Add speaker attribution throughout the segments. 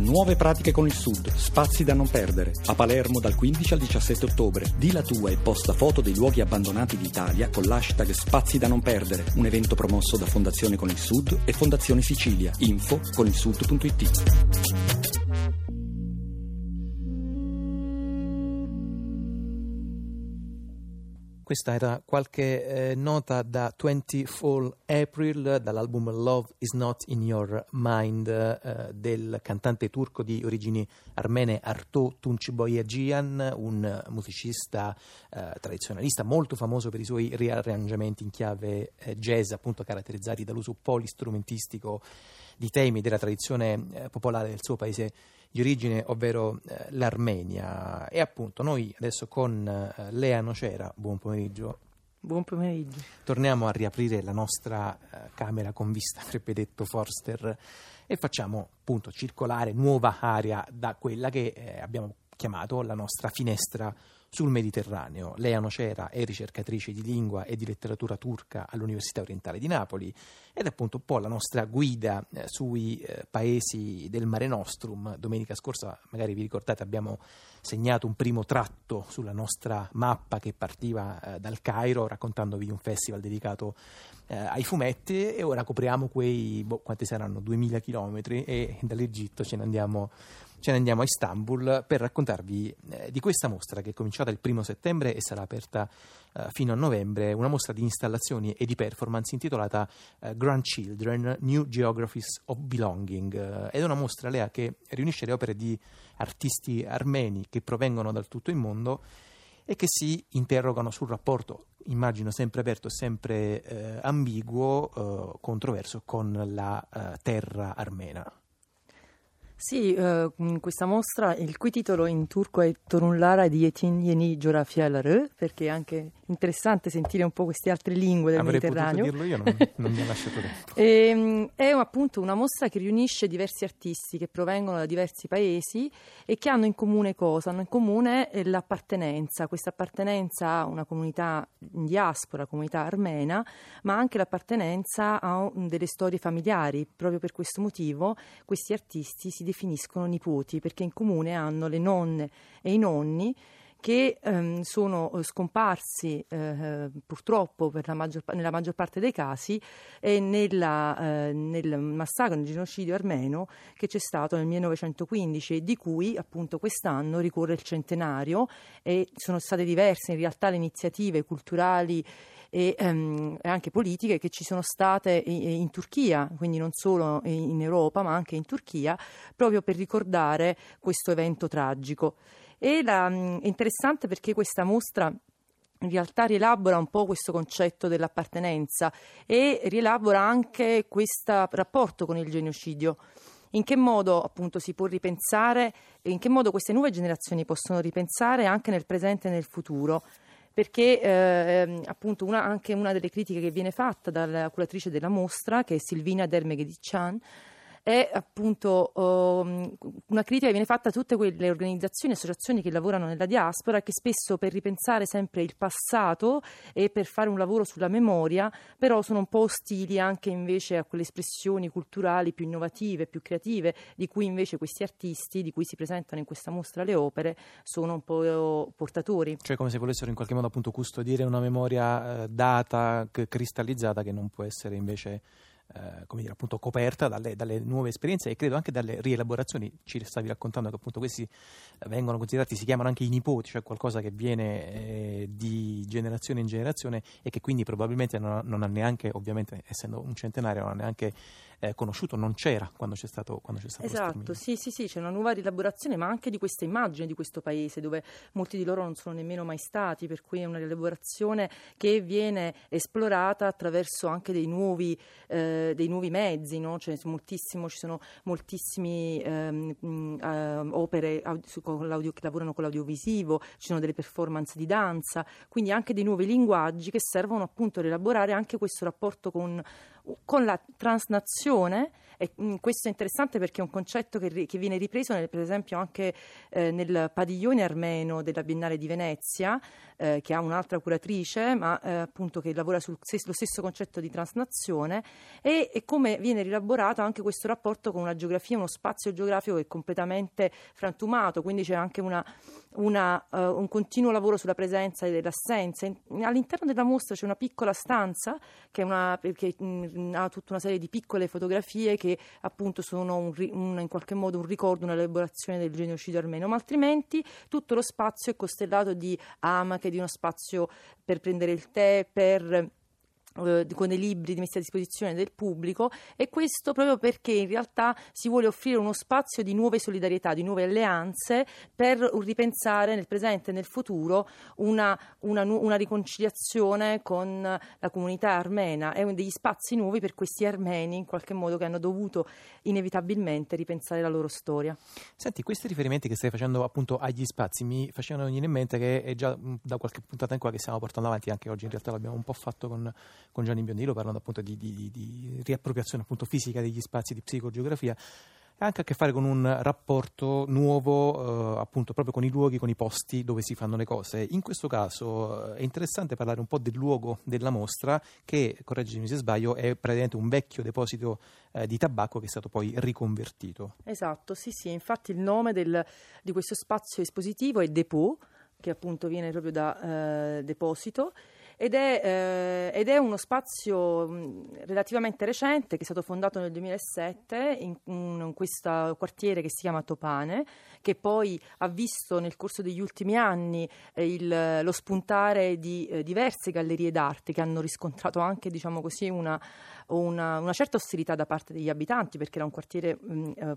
Speaker 1: Nuove pratiche con il Sud, spazi da non perdere. A Palermo dal 15 al 17 ottobre. Di la tua e posta foto dei luoghi abbandonati d'Italia con l'hashtag Spazi da non perdere. Un evento promosso da Fondazione con il Sud e Fondazione Sicilia. Info con il sud.it.
Speaker 2: Questa era qualche eh, nota da 20 Fall April dall'album Love is Not in Your Mind eh, del cantante turco di origini armene Arto Tunçboyagian, un musicista eh, tradizionalista molto famoso per i suoi riarrangiamenti in chiave eh, jazz, appunto caratterizzati dall'uso polistrumentistico di temi della tradizione eh, popolare del suo paese di origine, ovvero eh, l'Armenia. E appunto noi adesso con eh, Lea Nocera, buon pomeriggio.
Speaker 3: Buon pomeriggio.
Speaker 2: Torniamo a riaprire la nostra eh, camera con vista, avrebbe detto Forster, e facciamo appunto circolare nuova aria da quella che eh, abbiamo chiamato la nostra finestra sul Mediterraneo. Lea Nocera è ricercatrice di lingua e di letteratura turca all'Università Orientale di Napoli ed è appunto un po' la nostra guida eh, sui eh, paesi del Mare Nostrum. Domenica scorsa, magari vi ricordate, abbiamo segnato un primo tratto sulla nostra mappa che partiva eh, dal Cairo raccontandovi di un festival dedicato ai fumetti e ora copriamo quei, boh, quanti saranno, 2000 chilometri e dall'Egitto ce ne andiamo ce ne andiamo a Istanbul per raccontarvi eh, di questa mostra che è cominciata il primo settembre e sarà aperta eh, fino a novembre, una mostra di installazioni e di performance intitolata eh, Grandchildren, New Geographies of Belonging. Eh, ed è una mostra, Lea, che riunisce le opere di artisti armeni che provengono da tutto il mondo e che si interrogano sul rapporto, immagino sempre aperto e sempre eh, ambiguo, eh, controverso con la terra armena.
Speaker 3: Sì, eh, questa mostra il cui titolo in turco è Torunlara di Yetin Yeni Coğrafyaları, perché è anche interessante sentire un po' queste altre lingue del
Speaker 2: Avrei
Speaker 3: Mediterraneo.
Speaker 2: dirlo io, non, non mi ha lasciato tempo.
Speaker 3: E, ehm, è appunto una mostra che riunisce diversi artisti che provengono da diversi paesi e che hanno in comune cosa? Hanno in comune eh, l'appartenenza, questa appartenenza a una comunità in diaspora, comunità armena, ma anche l'appartenenza a delle storie familiari. Proprio per questo motivo questi artisti si definiscono nipoti perché in comune hanno le nonne e i nonni che ehm, sono eh, scomparsi eh, purtroppo maggior, nella maggior parte dei casi e nella, eh, nel massacro, nel genocidio armeno che c'è stato nel 1915 e di cui appunto quest'anno ricorre il centenario e sono state diverse in realtà le iniziative culturali e ehm, anche politiche che ci sono state in, in, Turchia, quindi non solo in Europa ma anche in Turchia, proprio per ricordare questo evento tragico. E la, è interessante perché questa mostra in realtà rielabora un po' questo concetto dell'appartenenza e rielabora anche questo rapporto con il genocidio. In che modo appunto si può ripensare in che modo queste nuove generazioni possono ripensare anche nel presente e nel futuro perché eh, appunto una, anche una delle critiche che viene fatta dalla curatrice della mostra, che è Silvina Dermeghedician, è appunto um, una critica che viene fatta a tutte quelle organizzazioni e associazioni che lavorano nella diaspora che spesso per ripensare sempre il passato e per fare un lavoro sulla memoria però sono un po' ostili anche invece a quelle espressioni culturali più innovative, più creative di cui invece questi artisti di cui si presentano in questa mostra le opere sono un po' portatori.
Speaker 2: Cioè come se volessero in qualche modo appunto custodire una memoria eh, data, cristallizzata che non può essere invece eh, come dire, appunto coperta dalle, dalle, nuove esperienze e credo anche dalle rielaborazioni. Ci stavi raccontando che appunto questi vengono considerati, si chiamano anche i nipoti, cioè qualcosa che viene eh, di generazione in generazione e che quindi probabilmente non ha, non ha neanche, ovviamente essendo un centenario, non ha neanche eh, conosciuto, non c'era quando c'è stato, quando c'è stato
Speaker 3: Esatto, sì, sì, sì, c'è una nuova rielaborazione, ma anche di questa immagine di questo paese, dove molti di loro non sono nemmeno mai stati, per cui è una rielaborazione che viene esplorata attraverso anche dei nuovi, eh, dei nuovi mezzi, no? cioè, ci sono moltissime ehm, eh, opere audio, che lavorano con l'audiovisivo, ci sono delle performance di danza, quindi anche dei nuovi linguaggi che servono appunto a rielaborare anche questo rapporto con con la transnazione E, mh, questo è interessante perché è un concetto che, che viene ripreso nel, per esempio anche eh, nel padiglione armeno della Biennale di Venezia, eh, che ha un'altra curatrice, ma eh, appunto che lavora sullo stesso concetto di transnazione e, e, come viene rielaborato anche questo rapporto con una geografia, uno spazio geografico che è completamente frantumato, quindi c'è anche una, una, uh, un continuo lavoro sulla presenza e dell'assenza. In, all'interno della mostra c'è una piccola stanza che, una, che mh, mm, ha tutta una serie di piccole fotografie che appunto sono un, un, in qualche modo un ricordo, un'elaborazione del genocidio armeno, ma altrimenti tutto lo spazio è costellato di amache, di uno spazio per prendere il tè, per con dei libri messi a disposizione del pubblico e questo proprio perché in realtà si vuole offrire uno spazio di nuove solidarietà, di nuove alleanze per ripensare nel presente e nel futuro una, una, una riconciliazione con la comunità armena e degli spazi nuovi per questi armeni in qualche modo che hanno dovuto inevitabilmente ripensare la loro storia.
Speaker 2: Senti, questi riferimenti che stai facendo appunto agli spazi mi facevano venire in mente che è già da qualche puntata in qua che stiamo portando avanti anche oggi, in realtà l'abbiamo un po' fatto con con Gianni Biondillo parlando appunto di, di, di riappropriazione appunto fisica degli spazi di psicogeografia anche a che fare con un rapporto nuovo, eh, appunto, proprio con i luoghi, con i posti dove si fanno le cose. In questo caso eh, è interessante parlare un po' del luogo della mostra, che, correggimi se sbaglio, è praticamente un vecchio deposito eh, di tabacco che è stato poi riconvertito.
Speaker 3: Esatto, sì, sì. Infatti il nome del, di questo spazio espositivo è Depot, che appunto viene proprio da eh, deposito ed è, eh, ed è uno spazio mh, relativamente recente che è stato fondato nel 2007 in, in questo quartiere che si chiama Topane, che poi ha visto nel corso degli ultimi anni eh, il, lo spuntare di eh, diverse gallerie d'arte che hanno riscontrato anche diciamo così, una, una, una, certa ostilità da parte degli abitanti perché era un quartiere mh, eh,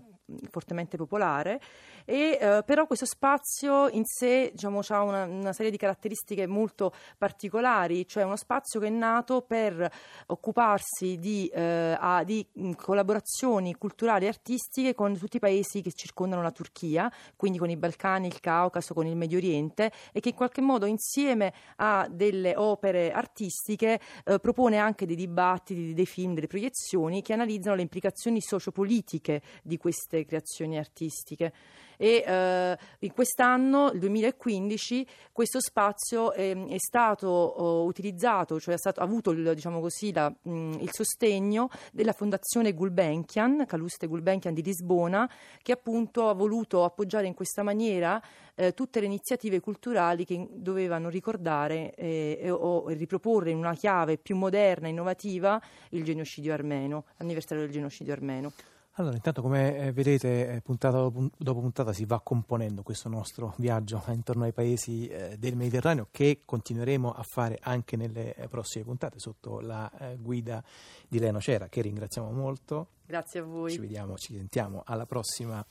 Speaker 3: fortemente popolare, e, eh, però questo spazio in sé diciamo, ha una, una serie di caratteristiche molto particolari Vari, cioè uno spazio che è nato per occuparsi di, eh, di collaborazioni culturali e artistiche con tutti i paesi che circondano la Turchia, quindi con i Balcani, il Caucaso, con il Medio Oriente e che in qualche modo insieme a delle opere artistiche eh, propone anche dei dibattiti, dei film, delle proiezioni che analizzano le implicazioni sociopolitiche di queste creazioni artistiche e eh, in quest'anno, il 2015, questo spazio eh, è stato oh, utilizzato, cioè ha avuto il, diciamo così, la, mh, il sostegno della Fondazione Gulbenkian, Caluste Gulbenkian di Lisbona, che appunto ha voluto appoggiare in questa maniera eh, tutte le iniziative culturali che dovevano ricordare eh, o riproporre in una chiave più moderna e innovativa il genocidio armeno, l'anniversario del genocidio armeno.
Speaker 2: Allora, intanto come eh, vedete, eh, puntata dopo puntata si va componendo questo nostro viaggio intorno ai paesi eh, del Mediterraneo che continueremo a fare anche nelle prossime puntate sotto la guida di Leno Cera, che ringraziamo molto.
Speaker 3: Grazie a voi.
Speaker 2: Ci vediamo, ci sentiamo alla prossima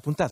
Speaker 2: puntata.